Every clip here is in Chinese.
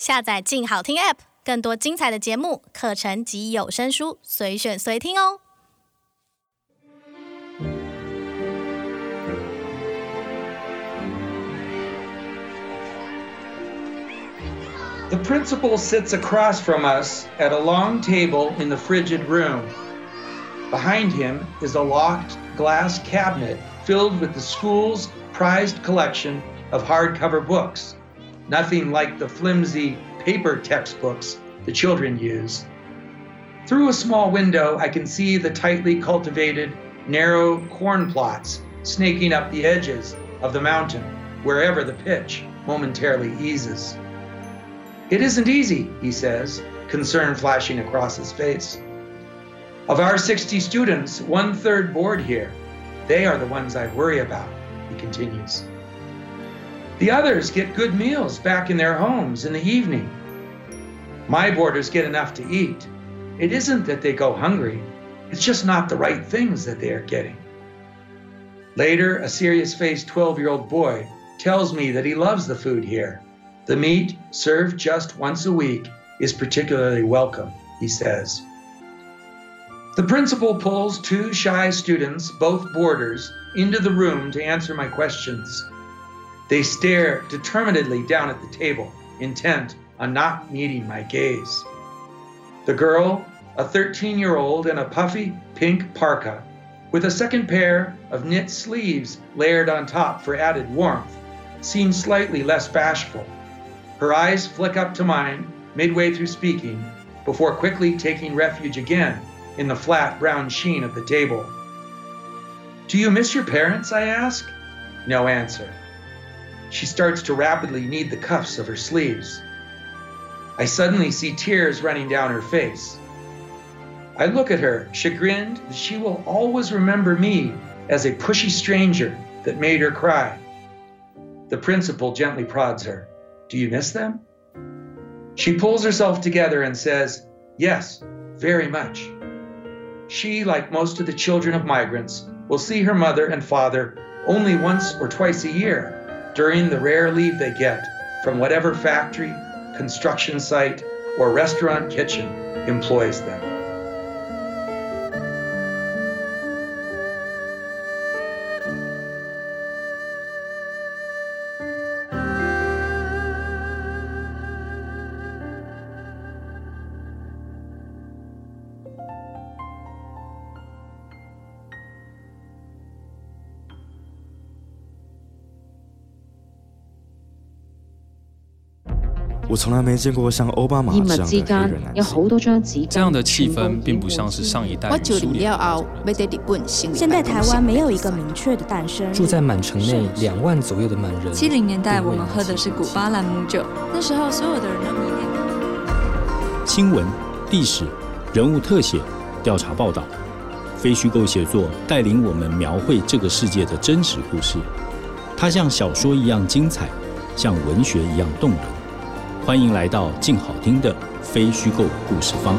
下载“静好听 ”App，更多精彩的节目、课程及有声书，随选随听哦。The principal sits across from us at a long table in the frigid room. Behind him is a locked glass cabinet filled with the school's prized collection of hardcover books, nothing like the flimsy paper textbooks the children use. Through a small window, I can see the tightly cultivated, narrow corn plots snaking up the edges of the mountain wherever the pitch momentarily eases. It isn't easy, he says, concern flashing across his face. Of our 60 students, one third board here. They are the ones I worry about, he continues. The others get good meals back in their homes in the evening. My boarders get enough to eat. It isn't that they go hungry, it's just not the right things that they are getting. Later, a serious faced 12 year old boy tells me that he loves the food here. The meat, served just once a week, is particularly welcome, he says. The principal pulls two shy students, both boarders, into the room to answer my questions. They stare determinedly down at the table, intent on not meeting my gaze. The girl, a 13 year old in a puffy pink parka, with a second pair of knit sleeves layered on top for added warmth, seems slightly less bashful. Her eyes flick up to mine midway through speaking before quickly taking refuge again in the flat brown sheen of the table. Do you miss your parents? I ask. No answer. She starts to rapidly knead the cuffs of her sleeves. I suddenly see tears running down her face. I look at her, chagrined that she will always remember me as a pushy stranger that made her cry. The principal gently prods her. Do you miss them? She pulls herself together and says, Yes, very much. She, like most of the children of migrants, will see her mother and father only once or twice a year during the rare leave they get from whatever factory, construction site, or restaurant kitchen employs them. 我从来没见过像奥巴马这样的黑人男性。这样的气氛并不像是上一代苏联。现在台湾没有一个明确的诞生。住在满城内两万左右的满人。七零年代我们喝的是古巴朗姆酒，那时候所有的人都迷恋。新闻、历史、人物特写、调查报道，非虚构写作带领我们描绘这个世界的真实故事。它像小说一样精彩，像文学一样动人。欢迎来到静好听的非虚构故事方。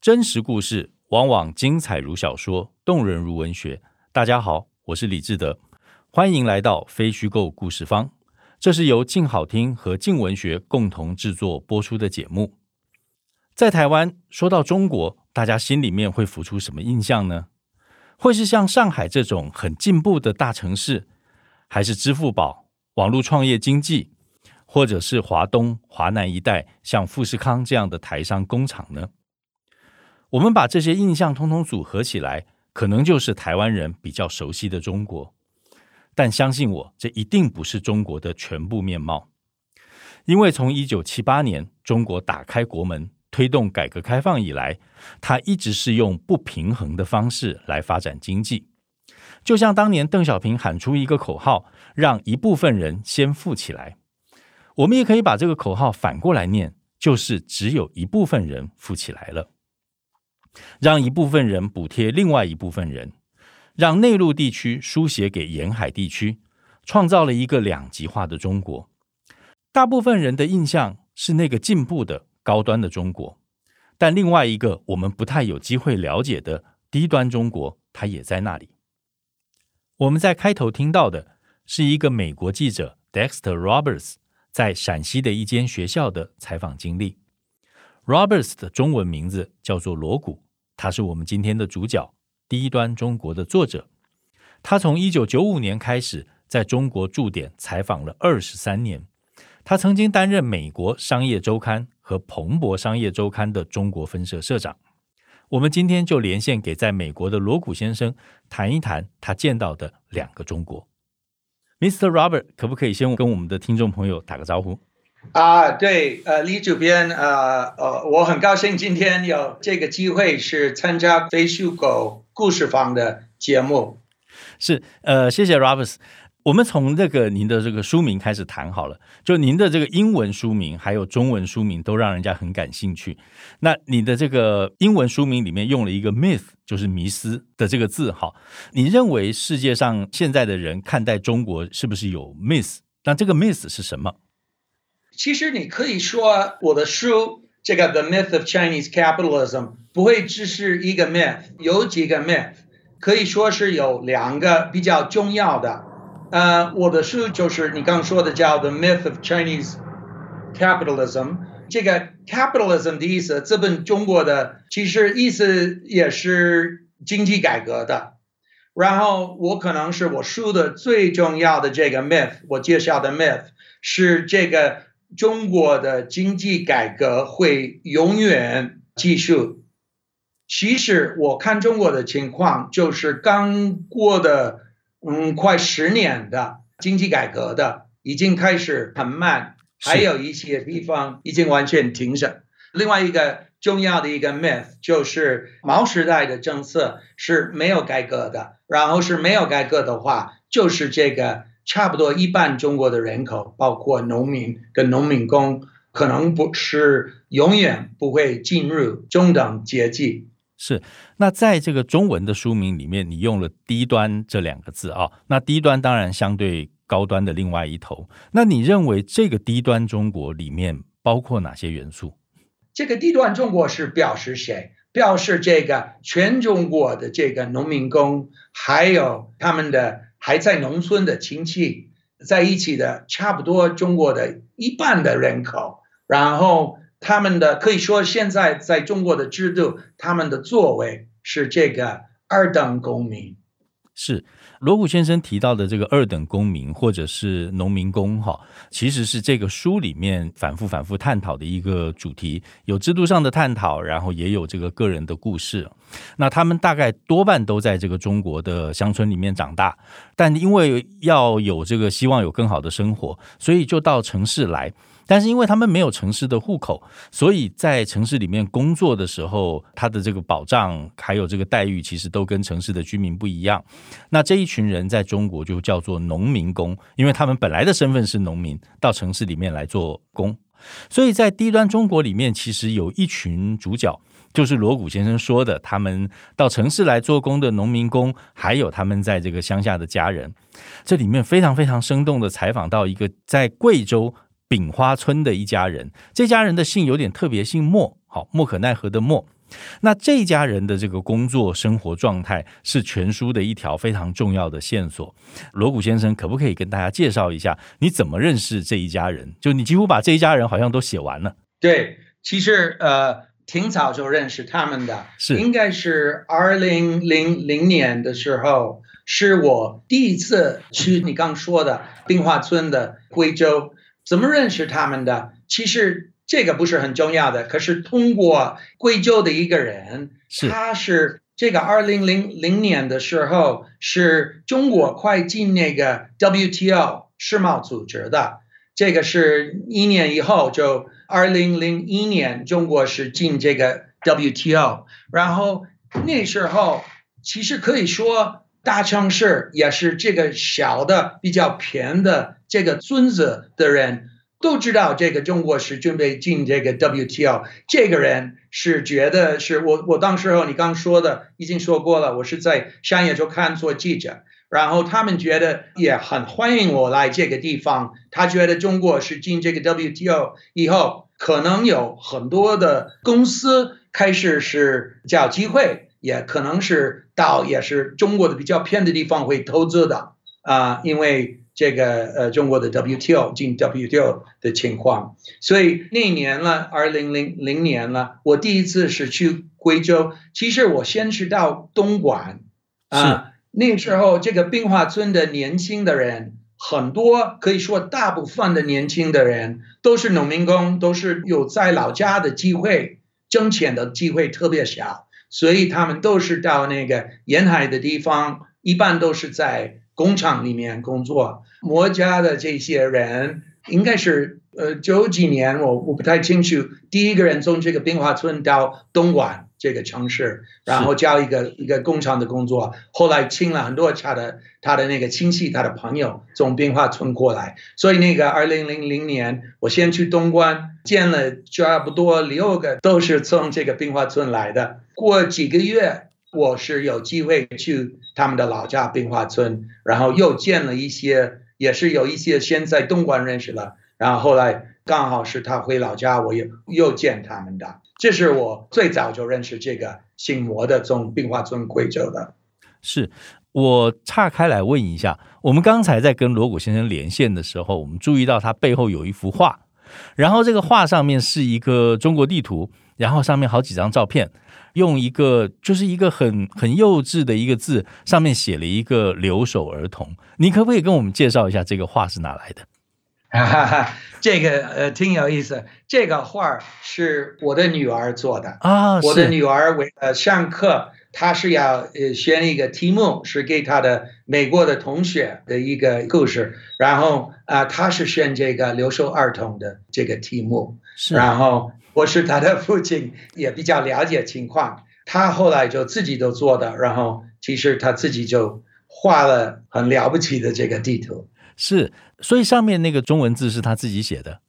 真实故事往往精彩如小说，动人如文学。大家好，我是李志德，欢迎来到非虚构故事方。这是由静好听和静文学共同制作播出的节目。在台湾，说到中国，大家心里面会浮出什么印象呢？会是像上海这种很进步的大城市，还是支付宝、网络创业经济，或者是华东、华南一带像富士康这样的台商工厂呢？我们把这些印象通通组合起来，可能就是台湾人比较熟悉的中国。但相信我，这一定不是中国的全部面貌，因为从一九七八年中国打开国门，推动改革开放以来，他一直是用不平衡的方式来发展经济。就像当年邓小平喊出一个口号，让一部分人先富起来。我们也可以把这个口号反过来念，就是只有一部分人富起来了，让一部分人补贴另外一部分人，让内陆地区输血给沿海地区，创造了一个两极化的中国。大部分人的印象是那个进步的。高端的中国，但另外一个我们不太有机会了解的低端中国，它也在那里。我们在开头听到的是一个美国记者 Dexter Roberts 在陕西的一间学校的采访经历。Roberts 的中文名字叫做罗古，他是我们今天的主角，低端中国的作者。他从一九九五年开始在中国驻点采访了二十三年。他曾经担任美国商业周刊和彭博商业周刊的中国分社社长。我们今天就连线给在美国的罗古先生，谈一谈他见到的两个中国。Mr. Robert，可不可以先跟我们的听众朋友打个招呼？啊，对，呃，李主编，呃，呃，我很高兴今天有这个机会是参加飞书购故事坊的节目。是，呃，谢谢 Robert。我们从这个您的这个书名开始谈好了，就您的这个英文书名还有中文书名都让人家很感兴趣。那你的这个英文书名里面用了一个 myth，就是迷思的这个字，哈。你认为世界上现在的人看待中国是不是有 myth？那这个 myth 是什么？其实你可以说我的书这个 The Myth of Chinese Capitalism 不会只是一个 myth，有几个 myth，可以说是有两个比较重要的。呃，我的书就是你刚说的叫《The Myth of Chinese Capitalism》。这个 capitalism 的意思，资本中国的其实意思也是经济改革的。然后我可能是我书的最重要的这个 myth，我介绍的 myth 是这个中国的经济改革会永远继续。其实我看中国的情况，就是刚过的。嗯，快十年的经济改革的已经开始很慢，还有一些地方已经完全停止。另外一个重要的一个 myth 就是毛时代的政策是没有改革的，然后是没有改革的话，就是这个差不多一半中国的人口，包括农民跟农民工，可能不是永远不会进入中等阶级。是，那在这个中文的书名里面，你用了“低端”这两个字啊。那低端当然相对高端的另外一头。那你认为这个低端中国里面包括哪些元素？这个低端中国是表示谁？表示这个全中国的这个农民工，还有他们的还在农村的亲戚在一起的，差不多中国的一半的人口，然后。他们的可以说，现在在中国的制度，他们的作为是这个二等公民。是罗古先生提到的这个二等公民，或者是农民工，哈，其实是这个书里面反复反复探讨的一个主题，有制度上的探讨，然后也有这个个人的故事。那他们大概多半都在这个中国的乡村里面长大，但因为要有这个希望有更好的生活，所以就到城市来。但是因为他们没有城市的户口，所以在城市里面工作的时候，他的这个保障还有这个待遇，其实都跟城市的居民不一样。那这一群人在中国就叫做农民工，因为他们本来的身份是农民，到城市里面来做工。所以在低端中国里面，其实有一群主角，就是罗谷先生说的，他们到城市来做工的农民工，还有他们在这个乡下的家人。这里面非常非常生动的采访到一个在贵州。饼花村的一家人，这家人的姓有点特别，姓莫，好，莫可奈何的莫。那这家人的这个工作生活状态是全书的一条非常重要的线索。罗谷先生，可不可以跟大家介绍一下你怎么认识这一家人？就你几乎把这一家人好像都写完了。对，其实呃挺早就认识他们的，是应该是二零零零年的时候，是我第一次去你刚说的冰花村的贵州。怎么认识他们的？其实这个不是很重要的。可是通过贵州的一个人，是他是这个二零零零年的时候，是中国快进那个 WTO 世贸组织的。这个是一年以后，就二零零一年，中国是进这个 WTO。然后那时候其实可以说。大城市也是这个小的比较偏的这个村子的人都知道，这个中国是准备进这个 WTO。这个人是觉得是我我当时候你刚说的已经说过了，我是在商业周刊做记者，然后他们觉得也很欢迎我来这个地方。他觉得中国是进这个 WTO 以后，可能有很多的公司开始是找机会。也可能是到也是中国的比较偏的地方会投资的啊，因为这个呃中国的 WTO 进 WTO 的情况，所以那年了，二零零零年了，我第一次是去贵州，其实我先是到东莞啊，那时候这个冰化村的年轻的人很多，可以说大部分的年轻的人都是农民工，都是有在老家的机会，挣钱的机会特别小。所以他们都是到那个沿海的地方，一般都是在工厂里面工作。摩家的这些人应该是呃九几年，我我不太清楚，第一个人从这个冰华村到东莞这个城市，然后交一个一个工厂的工作。后来请了很多他的他的那个亲戚、他的朋友从冰华村过来。所以那个二零零零年，我先去东莞见了差不多六个，都是从这个冰华村来的。过几个月，我是有机会去他们的老家冰华村，然后又见了一些，也是有一些先在东莞认识了，然后后来刚好是他回老家，我又又见他们的。这是我最早就认识这个姓摩的，从冰华村贵州的。是我岔开来问一下，我们刚才在跟罗谷先生连线的时候，我们注意到他背后有一幅画，然后这个画上面是一个中国地图，然后上面好几张照片。用一个就是一个很很幼稚的一个字，上面写了一个留守儿童。你可不可以跟我们介绍一下这个画是哪来的？哈哈，这个呃挺有意思。这个画是我的女儿做的啊。我的女儿为呃上课，她是要呃选一个题目，是给他的美国的同学的一个故事。然后啊、呃，她是选这个留守儿童的这个题目。是，然后。我是他的父亲，也比较了解情况。他后来就自己都做的，然后其实他自己就画了很了不起的这个地图。是，所以上面那个中文字是他自己写的。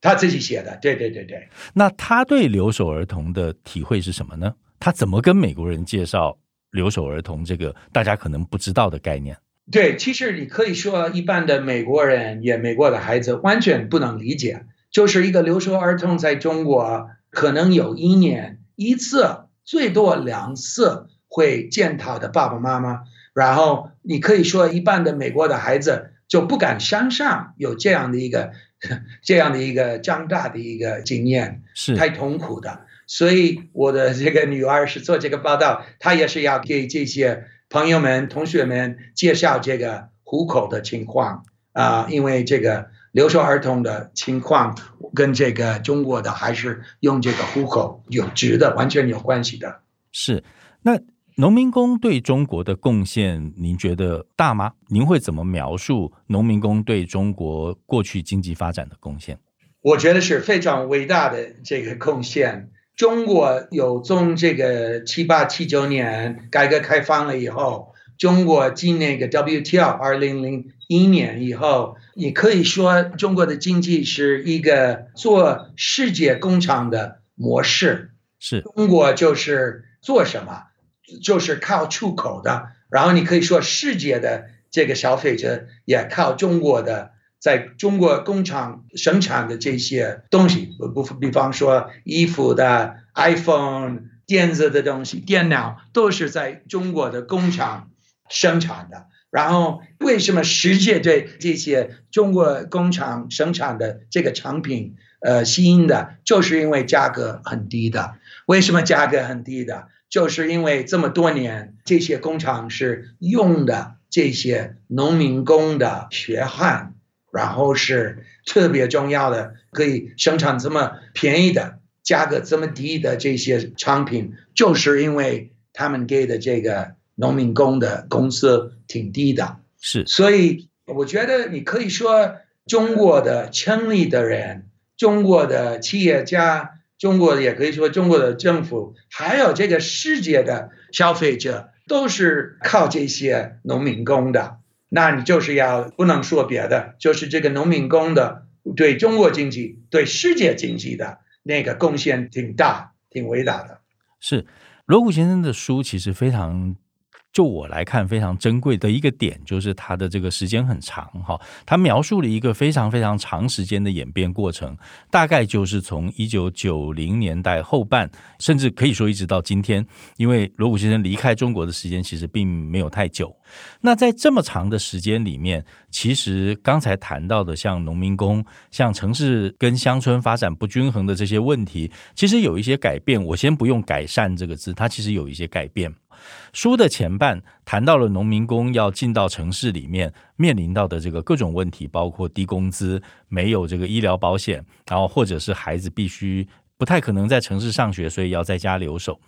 他自己写的，对对对对。那他对留守儿童的体会是什么呢？他怎么跟美国人介绍留守儿童这个大家可能不知道的概念？对，其实你可以说，一般的美国人也美国的孩子完全不能理解。就是一个留守儿童在中国，可能有一年一次，最多两次会见他的爸爸妈妈。然后你可以说，一般的美国的孩子就不敢想象有这样的一个 这样的一个长大的一个经验，是太痛苦的。所以我的这个女儿是做这个报道，她也是要给这些朋友们、同学们介绍这个户口的情况啊，因为这个。留守儿童的情况跟这个中国的还是用这个户口有直的，完全有关系的。是，那农民工对中国的贡献，您觉得大吗？您会怎么描述农民工对中国过去经济发展的贡献？我觉得是非常伟大的这个贡献。中国有从这个七八七九年改革开放了以后，中国进那个 WTO 二零零一年以后。你可以说，中国的经济是一个做世界工厂的模式。是，中国就是做什么，就是靠出口的。然后你可以说，世界的这个消费者也靠中国的，在中国工厂生产的这些东西，不不，比方说衣服的、iPhone、电子的东西、电脑，都是在中国的工厂生产的。然后，为什么世界对这些中国工厂生产的这个产品，呃，吸引的，就是因为价格很低的。为什么价格很低的？就是因为这么多年，这些工厂是用的这些农民工的血汗，然后是特别重要的，可以生产这么便宜的、价格这么低的这些产品，就是因为他们给的这个。农民工的工资挺低的，是，所以我觉得你可以说，中国的城里的人，中国的企业家，中国也可以说中国的政府，还有这个世界的消费者，都是靠这些农民工的。那你就是要不能说别的，就是这个农民工的对中国经济、对世界经济的那个贡献挺大、挺伟大的。是，罗谷先生的书其实非常。就我来看非常珍贵的一个点，就是它的这个时间很长哈。它描述了一个非常非常长时间的演变过程，大概就是从一九九零年代后半，甚至可以说一直到今天。因为罗武先生离开中国的时间其实并没有太久。那在这么长的时间里面，其实刚才谈到的像农民工、像城市跟乡村发展不均衡的这些问题，其实有一些改变。我先不用“改善”这个字，它其实有一些改变。书的前半谈到了农民工要进到城市里面面临到的这个各种问题，包括低工资、没有这个医疗保险，然后或者是孩子必须不太可能在城市上学，所以要在家留守。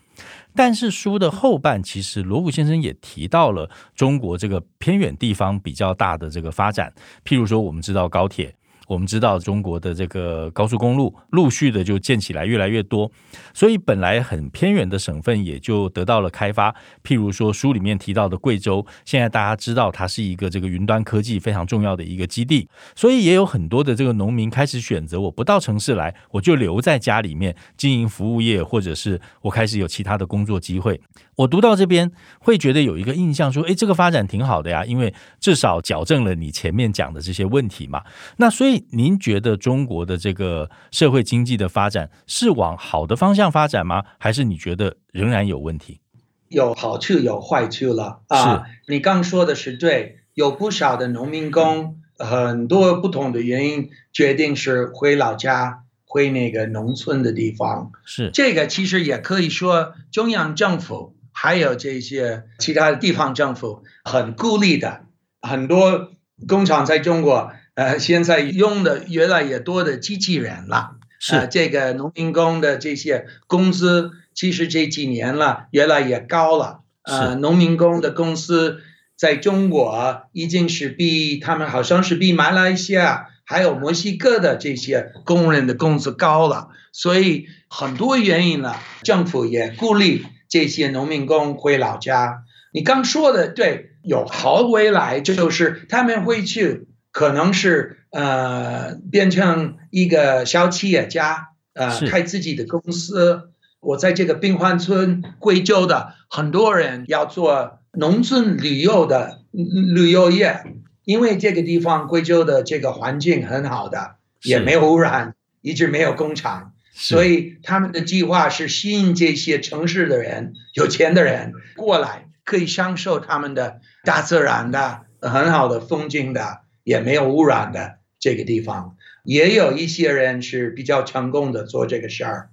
但是书的后半，其实罗武先生也提到了中国这个偏远地方比较大的这个发展，譬如说我们知道高铁。我们知道中国的这个高速公路陆续的就建起来越来越多，所以本来很偏远的省份也就得到了开发。譬如说书里面提到的贵州，现在大家知道它是一个这个云端科技非常重要的一个基地，所以也有很多的这个农民开始选择，我不到城市来，我就留在家里面经营服务业，或者是我开始有其他的工作机会。我读到这边会觉得有一个印象说，诶，这个发展挺好的呀，因为至少矫正了你前面讲的这些问题嘛。那所以。您觉得中国的这个社会经济的发展是往好的方向发展吗？还是你觉得仍然有问题？有好处有坏处了啊！你刚说的是对，有不少的农民工，很多不同的原因决定是回老家，回那个农村的地方。是这个其实也可以说中央政府还有这些其他的地方政府很孤立的，很多工厂在中国。呃，现在用的越来越多的机器人了，是、呃、这个农民工的这些工资，其实这几年了越来越高了。呃，农民工的工资在中国已经是比他们好像是比马来西亚还有墨西哥的这些工人的工资高了，所以很多原因呢，政府也鼓励这些农民工回老家。你刚说的对，有好未来，就是他们会去。可能是呃变成一个小企业家，呃开自己的公司。我在这个病患村，贵州的很多人要做农村旅游的旅游业，因为这个地方贵州的这个环境很好的，也没有污染，一直没有工厂，所以他们的计划是吸引这些城市的人、有钱的人过来，可以享受他们的大自然的很好的风景的。也没有污染的这个地方，也有一些人是比较成功的做这个事儿。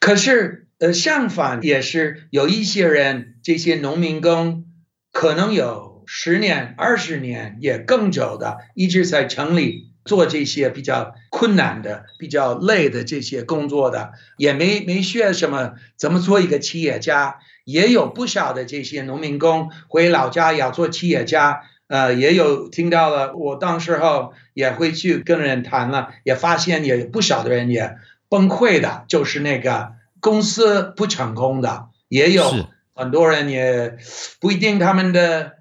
可是，呃，相反也是有一些人，这些农民工可能有十年、二十年也更久的，一直在城里做这些比较困难的、比较累的这些工作的，也没没学什么怎么做一个企业家。也有不少的这些农民工回老家要做企业家。呃，也有听到了，我当时候也会去跟人谈了，也发现也有不少的人也崩溃的，就是那个公司不成功的，也有很多人也不一定他们的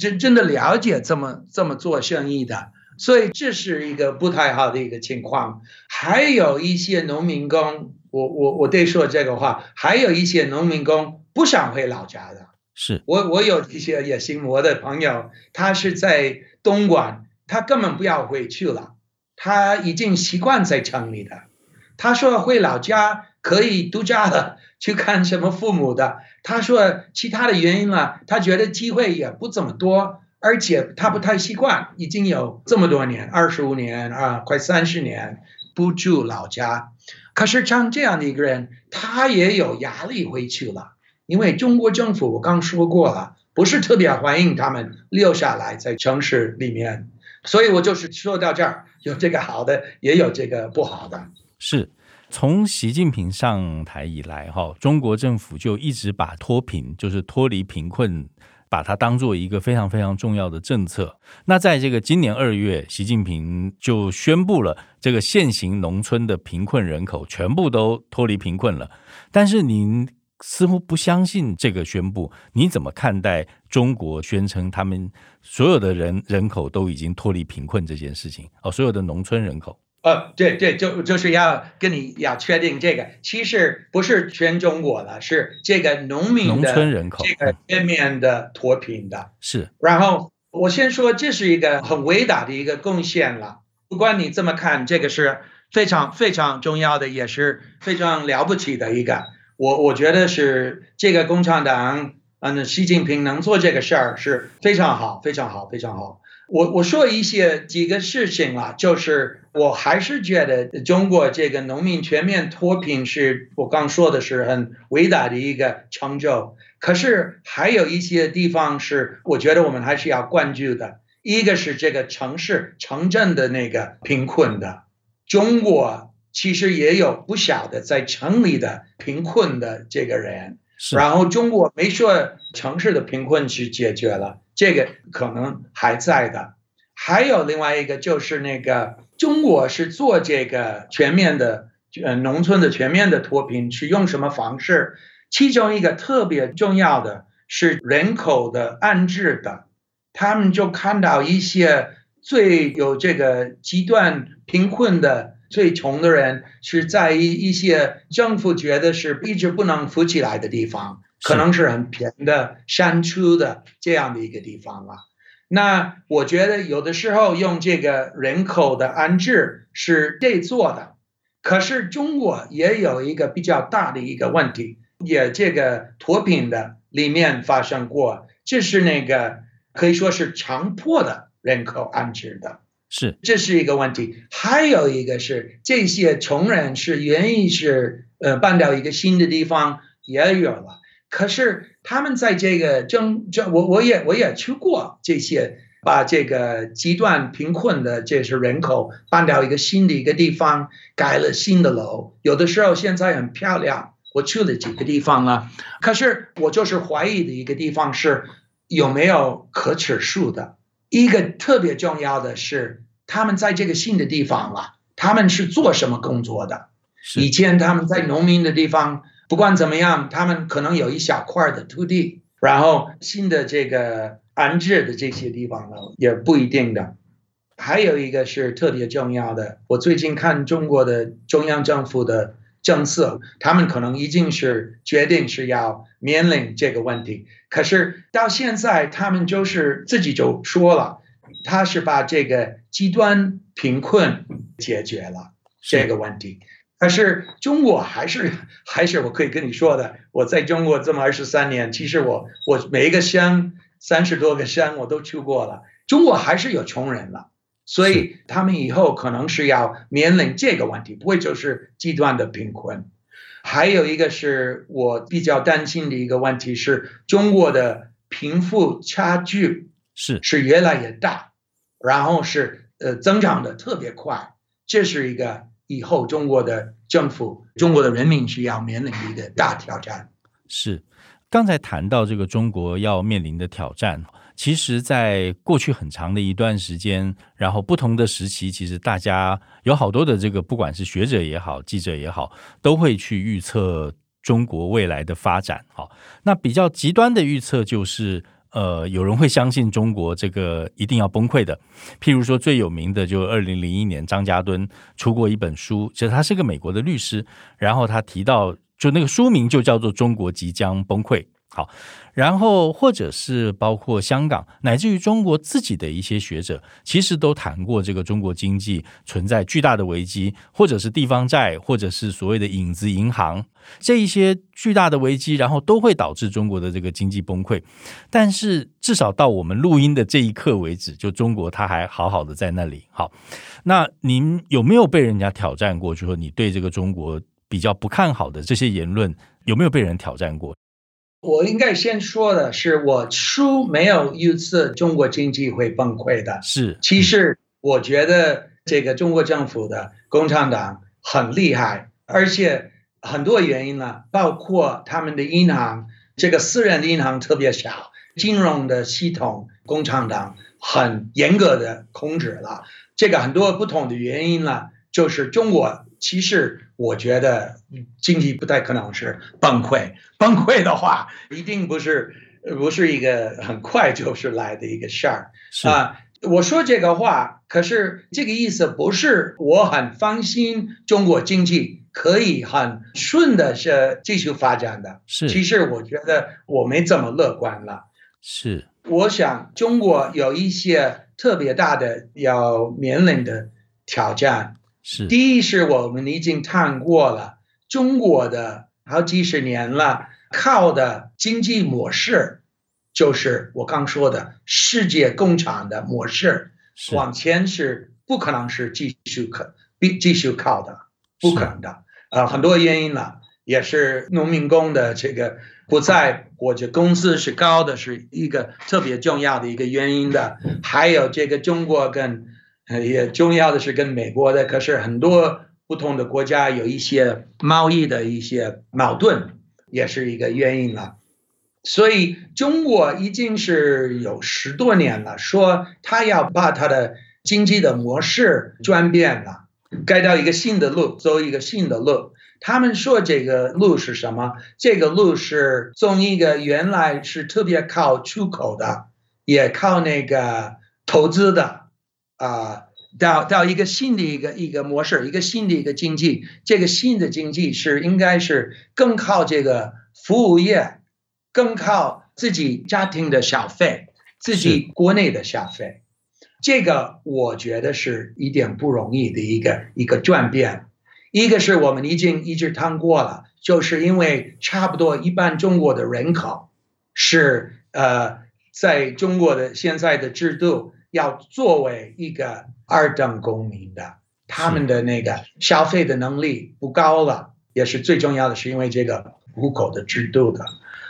真真的了解这么这么做生意的，所以这是一个不太好的一个情况。还有一些农民工，我我我得说这个话，还有一些农民工不想回老家的。是我我有一些也姓罗的朋友，他是在东莞，他根本不要回去了，他已经习惯在城里的。他说回老家可以度假了，去看什么父母的。他说其他的原因了，他觉得机会也不怎么多，而且他不太习惯，已经有这么多年，二十五年啊，快三十年不住老家。可是像这样的一个人，他也有压力回去了。因为中国政府我刚说过了，不是特别欢迎他们留下来在城市里面，所以我就是说到这儿，有这个好的，也有这个不好的。是从习近平上台以来，哈，中国政府就一直把脱贫，就是脱离贫困，把它当做一个非常非常重要的政策。那在这个今年二月，习近平就宣布了，这个现行农村的贫困人口全部都脱离贫困了。但是您。似乎不相信这个宣布，你怎么看待中国宣称他们所有的人人口都已经脱离贫困这件事情？哦，所有的农村人口，呃，对对，就就是要跟你要确定这个，其实不是全中国的，是这个农民的农村人口这个全面的脱贫的。是。然后我先说，这是一个很伟大的一个贡献了。不管你这么看，这个是非常非常重要的，也是非常了不起的一个。我我觉得是这个共产党，嗯，习近平能做这个事儿是非常好，非常好，非常好。我我说一些几个事情啊，就是我还是觉得中国这个农民全面脱贫是我刚说的是很伟大的一个成就。可是还有一些地方是我觉得我们还是要关注的。一个是这个城市城镇的那个贫困的，中国其实也有不少的在城里的贫困的这个人。然后中国没说城市的贫困去解决了。这个可能还在的，还有另外一个就是那个中国是做这个全面的呃农村的全面的脱贫是用什么方式？其中一个特别重要的是人口的安置的，他们就看到一些最有这个极端贫困的最穷的人是在一一些政府觉得是一直不能富起来的地方。可能是很偏的山区的这样的一个地方啊，那我觉得有的时候用这个人口的安置是对做的，可是中国也有一个比较大的一个问题，也这个脱贫的里面发生过，这是那个可以说是强迫的人口安置的，是这是一个问题，还有一个是这些穷人是愿意是呃搬到一个新的地方也有了。可是他们在这个正这我我也我也去过这些，把这个极端贫困的这些人口搬到一个新的一个地方，盖了新的楼，有的时候现在很漂亮。我去了几个地方啊，可是我就是怀疑的一个地方是有没有可持续的。一个特别重要的是，他们在这个新的地方啊，他们是做什么工作的？以前他们在农民的地方。不管怎么样，他们可能有一小块的土地，然后新的这个安置的这些地方呢，也不一定的。还有一个是特别重要的，我最近看中国的中央政府的政策，他们可能已经是决定是要面临这个问题，可是到现在他们就是自己就说了，他是把这个极端贫困解决了这个问题。但是中国还是还是我可以跟你说的，我在中国这么二十三年，其实我我每一个乡三十多个乡我都去过了，中国还是有穷人了，所以他们以后可能是要面临这个问题，不会就是极端的贫困。还有一个是我比较担心的一个问题是，中国的贫富差距是是越来越大，然后是呃增长的特别快，这是一个。以后中国的政府、中国的人民需要面临的一个大挑战。是，刚才谈到这个中国要面临的挑战，其实，在过去很长的一段时间，然后不同的时期，其实大家有好多的这个，不管是学者也好、记者也好，都会去预测中国未来的发展。好，那比较极端的预测就是。呃，有人会相信中国这个一定要崩溃的，譬如说最有名的就二零零一年张家敦出过一本书，其实他是个美国的律师，然后他提到就那个书名就叫做《中国即将崩溃》。好，然后或者是包括香港，乃至于中国自己的一些学者，其实都谈过这个中国经济存在巨大的危机，或者是地方债，或者是所谓的影子银行，这一些巨大的危机，然后都会导致中国的这个经济崩溃。但是至少到我们录音的这一刻为止，就中国它还好好的在那里。好，那您有没有被人家挑战过？就说你对这个中国比较不看好的这些言论，有没有被人挑战过？我应该先说的是，我书没有预测中国经济会崩溃的。是，其实我觉得这个中国政府的共产党很厉害，而且很多原因呢，包括他们的银行，这个私人的银行特别小，金融的系统，共产党很严格的控制了。这个很多不同的原因呢，就是中国。其实我觉得经济不太可能是崩溃，崩溃的话一定不是不是一个很快就是来的一个事儿啊。我说这个话，可是这个意思不是我很放心中国经济可以很顺的是继续发展的。是，其实我觉得我没这么乐观了。是，我想中国有一些特别大的要面临的挑战。是，第一是我们已经谈过了，中国的好几十年了靠的经济模式。就是我刚说的世界工厂的模式，往前是不可能是继续可必继续靠的，不可能的。啊、呃，很多原因了，也是农民工的这个不在，或者工资是高的，是一个特别重要的一个原因的。还有这个中国跟也重要的是跟美国的，可是很多不同的国家有一些贸易的一些矛盾，也是一个原因了。所以中国已经是有十多年了，说他要把他的经济的模式转变了，改到一个新的路，走一个新的路。他们说这个路是什么？这个路是从一个原来是特别靠出口的，也靠那个投资的，啊、呃，到到一个新的一个一个模式，一个新的一个经济。这个新的经济是应该是更靠这个服务业。更靠自己家庭的消费，自己国内的消费，这个我觉得是一点不容易的一个一个转变。一个是我们已经一直谈过了，就是因为差不多一半中国的人口是呃，在中国的现在的制度要作为一个二等公民的，他们的那个消费的能力不高了，也是最重要的是因为这个户口的制度的。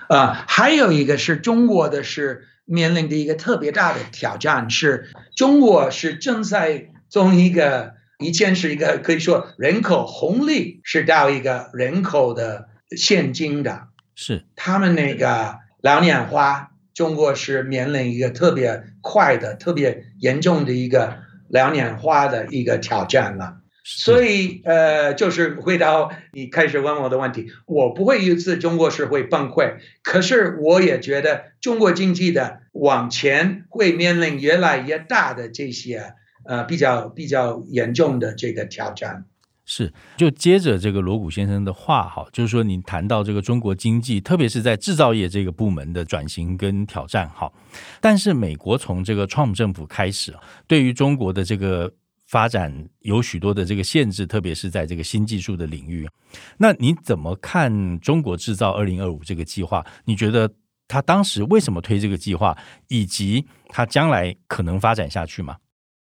啊、呃，还有一个是中国的是面临的一个特别大的挑战，是中国是正在从一个以前是一个可以说人口红利，是到一个人口的现金的，是他们那个老年化，中国是面临一个特别快的、特别严重的一个两年化的一个挑战了。所以，呃，就是回到你开始问我的问题，我不会预测中国是会崩溃，可是我也觉得中国经济的往前会面临越来越大的这些呃比较比较严重的这个挑战。是，就接着这个罗谷先生的话，哈，就是说你谈到这个中国经济，特别是在制造业这个部门的转型跟挑战，哈，但是美国从这个川普政府开始，对于中国的这个。发展有许多的这个限制，特别是在这个新技术的领域。那你怎么看中国制造二零二五这个计划？你觉得他当时为什么推这个计划，以及他将来可能发展下去吗？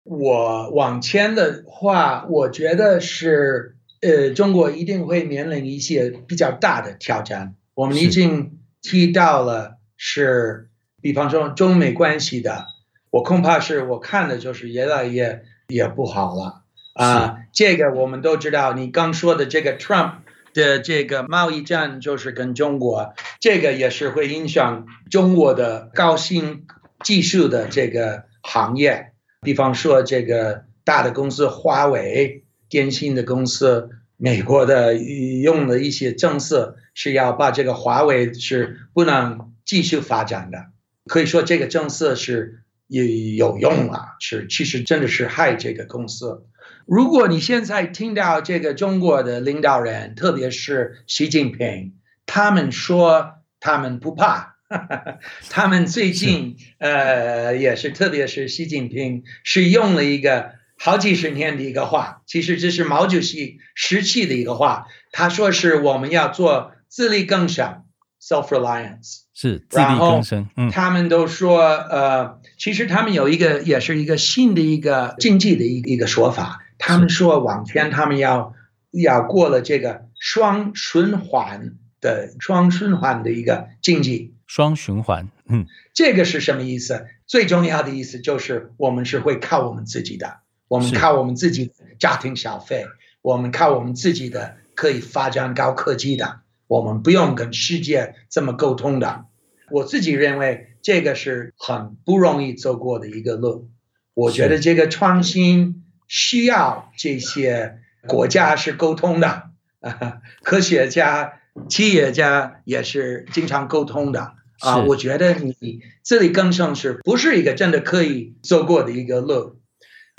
我往前的话，我觉得是呃，中国一定会面临一些比较大的挑战。我们已经提到了是，是比方说中美关系的，我恐怕是我看的就是越来越。也不好了啊！这个我们都知道，你刚说的这个 Trump 的这个贸易战，就是跟中国，这个也是会影响中国的高新技术的这个行业。比方说，这个大的公司华为、电信的公司，美国的用的一些政策是要把这个华为是不能继续发展的。可以说，这个政策是。也有用啊，是其实真的是害这个公司。如果你现在听到这个中国的领导人，特别是习近平，他们说他们不怕，他们最近呃也是，特别是习近平是用了一个好几十年的一个话，其实这是毛主席时期的一个话，他说是我们要做自力更生。Self-reliance 是自力更生。嗯，他们都说，呃，其实他们有一个，也是一个新的一个经济的一一个说法。他们说，往前他们要要过了这个双循环的双循环的一个经济。双循环，嗯，这个是什么意思？最重要的意思就是，我们是会靠我们自己的，我们靠我们自己的家庭消费，我们靠我们自己的可以发展高科技的。我们不用跟世界这么沟通的，我自己认为这个是很不容易走过的一个路。我觉得这个创新需要这些国家是沟通的，啊 科学家、企业家也是经常沟通的啊，我觉得你自力更生是不是一个真的可以走过的一个路？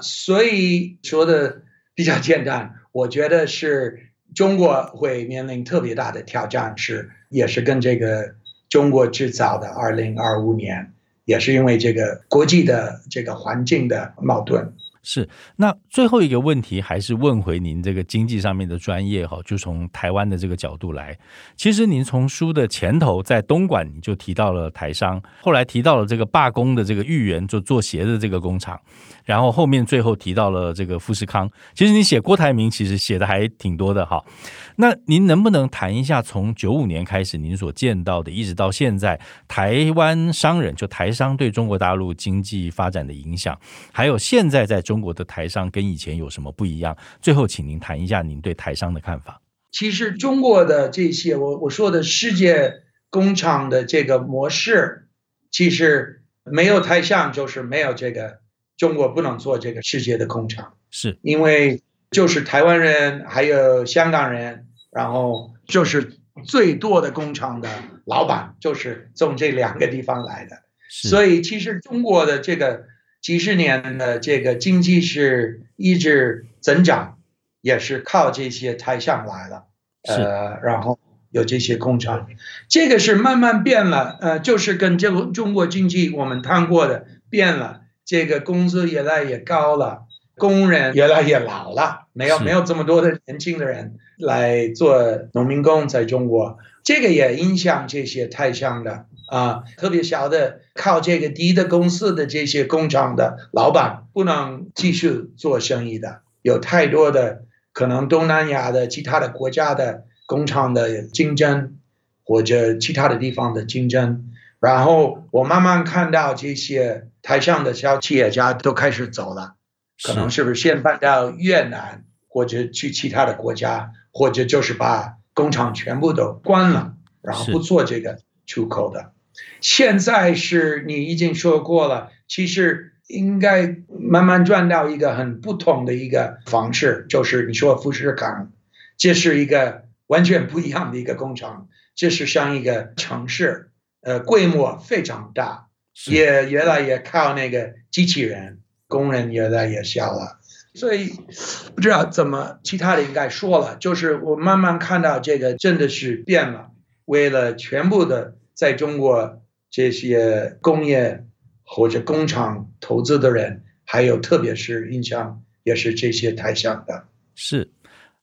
所以说的比较简单，我觉得是中国会面临特别大的挑战，是也是跟这个中国制造的二零二五年，也是因为这个国际的这个环境的矛盾。是，那最后一个问题还是问回您这个经济上面的专业哈，就从台湾的这个角度来。其实您从书的前头在东莞你就提到了台商，后来提到了这个罢工的这个豫园做做鞋的这个工厂，然后后面最后提到了这个富士康。其实你写郭台铭其实写的还挺多的哈。那您能不能谈一下从九五年开始您所见到的，一直到现在台湾商人就台商对中国大陆经济发展的影响，还有现在在。中国的台商跟以前有什么不一样？最后，请您谈一下您对台商的看法。其实，中国的这些我我说的世界工厂的这个模式，其实没有台商，就是没有这个中国不能做这个世界的工厂，是因为就是台湾人还有香港人，然后就是最多的工厂的老板就是从这两个地方来的，所以其实中国的这个。几十年的这个经济是一直增长，也是靠这些台商来了，呃，然后有这些工厂，这个是慢慢变了，呃，就是跟这个中国经济我们谈过的变了，这个工资越来越高了，工人越来越老了，没有没有这么多的年轻的人来做农民工在中国，这个也影响这些台商的。啊，特别小的靠这个低的公司的这些工厂的老板不能继续做生意的，有太多的可能东南亚的其他的国家的工厂的竞争，或者其他的地方的竞争。然后我慢慢看到这些台上的小企业家都开始走了，可能是不是先搬到越南，或者去其他的国家，或者就是把工厂全部都关了，然后不做这个出口的。现在是你已经说过了，其实应该慢慢转到一个很不同的一个方式，就是你说富士康，这是一个完全不一样的一个工厂，这是像一个城市，呃，规模非常大，也越来越靠那个机器人，工人越来越小了，所以不知道怎么其他的应该说了，就是我慢慢看到这个真的是变了，为了全部的。在中国这些工业或者工厂投资的人，还有特别是印象也是这些台商的。是，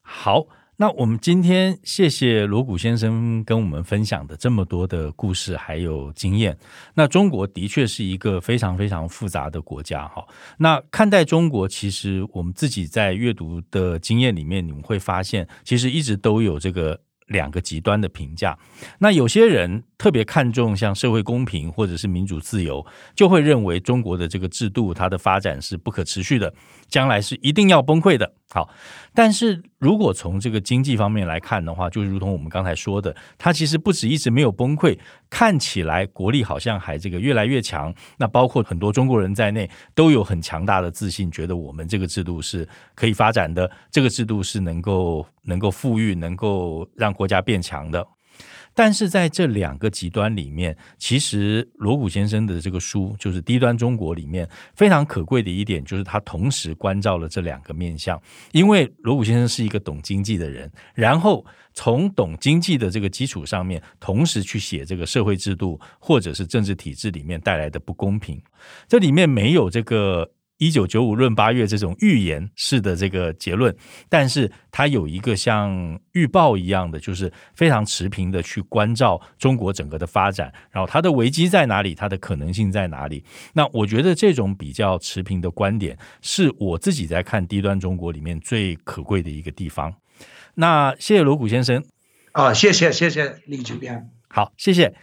好，那我们今天谢谢罗谷先生跟我们分享的这么多的故事还有经验。那中国的确是一个非常非常复杂的国家哈。那看待中国，其实我们自己在阅读的经验里面，你们会发现，其实一直都有这个。两个极端的评价，那有些人特别看重像社会公平或者是民主自由，就会认为中国的这个制度它的发展是不可持续的，将来是一定要崩溃的。好，但是如果从这个经济方面来看的话，就如同我们刚才说的，它其实不止一直没有崩溃，看起来国力好像还这个越来越强。那包括很多中国人在内，都有很强大的自信，觉得我们这个制度是可以发展的，这个制度是能够能够富裕，能够让国家变强的。但是在这两个极端里面，其实罗古先生的这个书就是《低端中国》里面非常可贵的一点，就是他同时关照了这两个面向。因为罗古先生是一个懂经济的人，然后从懂经济的这个基础上面，同时去写这个社会制度或者是政治体制里面带来的不公平。这里面没有这个。一九九五论八月这种预言式的这个结论，但是它有一个像预报一样的，就是非常持平的去关照中国整个的发展，然后它的危机在哪里，它的可能性在哪里。那我觉得这种比较持平的观点，是我自己在看低端中国里面最可贵的一个地方。那谢谢罗谷先生啊，谢谢谢谢李主编，好，谢谢，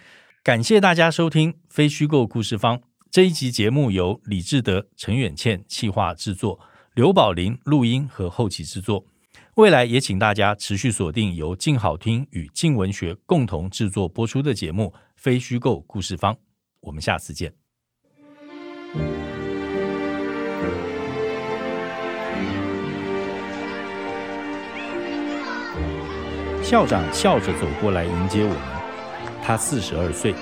感谢大家收听非虚构故事坊。这一集节目由李志德、陈远倩企划制作，刘宝林录音和后期制作。未来也请大家持续锁定由静好听与静文学共同制作播出的节目《非虚构故事方》。我们下次见。校长笑着走过来迎接我们，他四十二岁。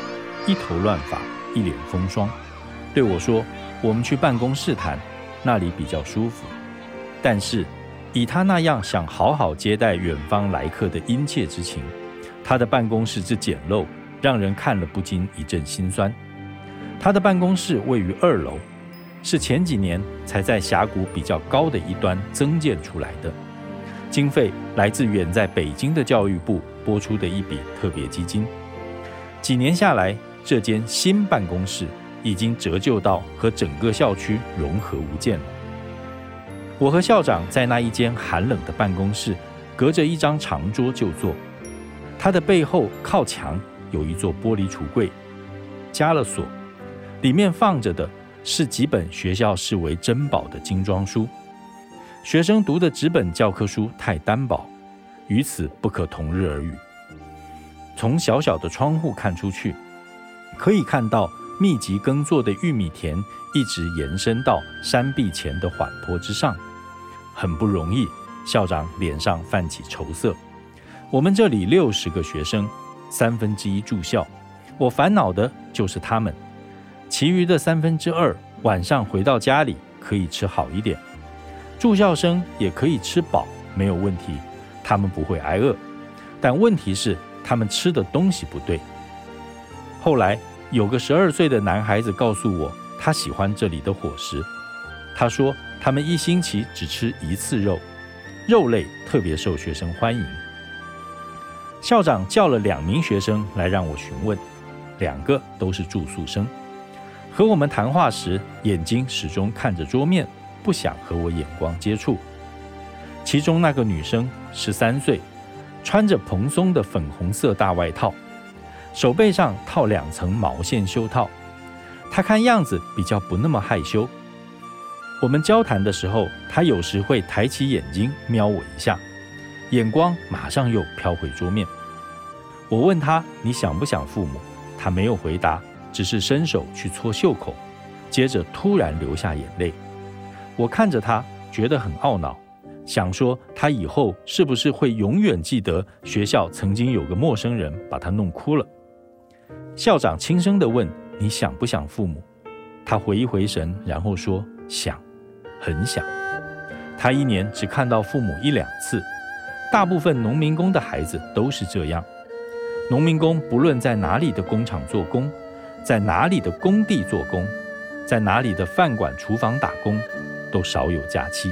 一头乱发，一脸风霜，对我说：“我们去办公室谈，那里比较舒服。”但是，以他那样想好好接待远方来客的殷切之情，他的办公室之简陋，让人看了不禁一阵心酸。他的办公室位于二楼，是前几年才在峡谷比较高的一端增建出来的，经费来自远在北京的教育部拨出的一笔特别基金。几年下来，这间新办公室已经折旧到和整个校区融合无间了。我和校长在那一间寒冷的办公室，隔着一张长桌就坐。他的背后靠墙有一座玻璃橱柜，加了锁，里面放着的是几本学校视为珍宝的精装书。学生读的纸本教科书太单薄，与此不可同日而语。从小小的窗户看出去，可以看到密集耕作的玉米田一直延伸到山壁前的缓坡之上。很不容易，校长脸上泛起愁色。我们这里六十个学生，三分之一住校，我烦恼的就是他们。其余的三分之二晚上回到家里可以吃好一点，住校生也可以吃饱，没有问题，他们不会挨饿。但问题是，他们吃的东西不对。后来有个十二岁的男孩子告诉我，他喜欢这里的伙食。他说。他们一星期只吃一次肉，肉类特别受学生欢迎。校长叫了两名学生来让我询问，两个都是住宿生，和我们谈话时眼睛始终看着桌面，不想和我眼光接触。其中那个女生十三岁，穿着蓬松的粉红色大外套，手背上套两层毛线袖套，他看样子比较不那么害羞。我们交谈的时候，他有时会抬起眼睛瞄我一下，眼光马上又飘回桌面。我问他：“你想不想父母？”他没有回答，只是伸手去搓袖口，接着突然流下眼泪。我看着他，觉得很懊恼，想说他以后是不是会永远记得学校曾经有个陌生人把他弄哭了？校长轻声地问：“你想不想父母？”他回一回神，然后说：“想。”很想，他一年只看到父母一两次。大部分农民工的孩子都是这样。农民工不论在哪里的工厂做工，在哪里的工地做工，在哪里的饭馆、厨房打工，都少有假期。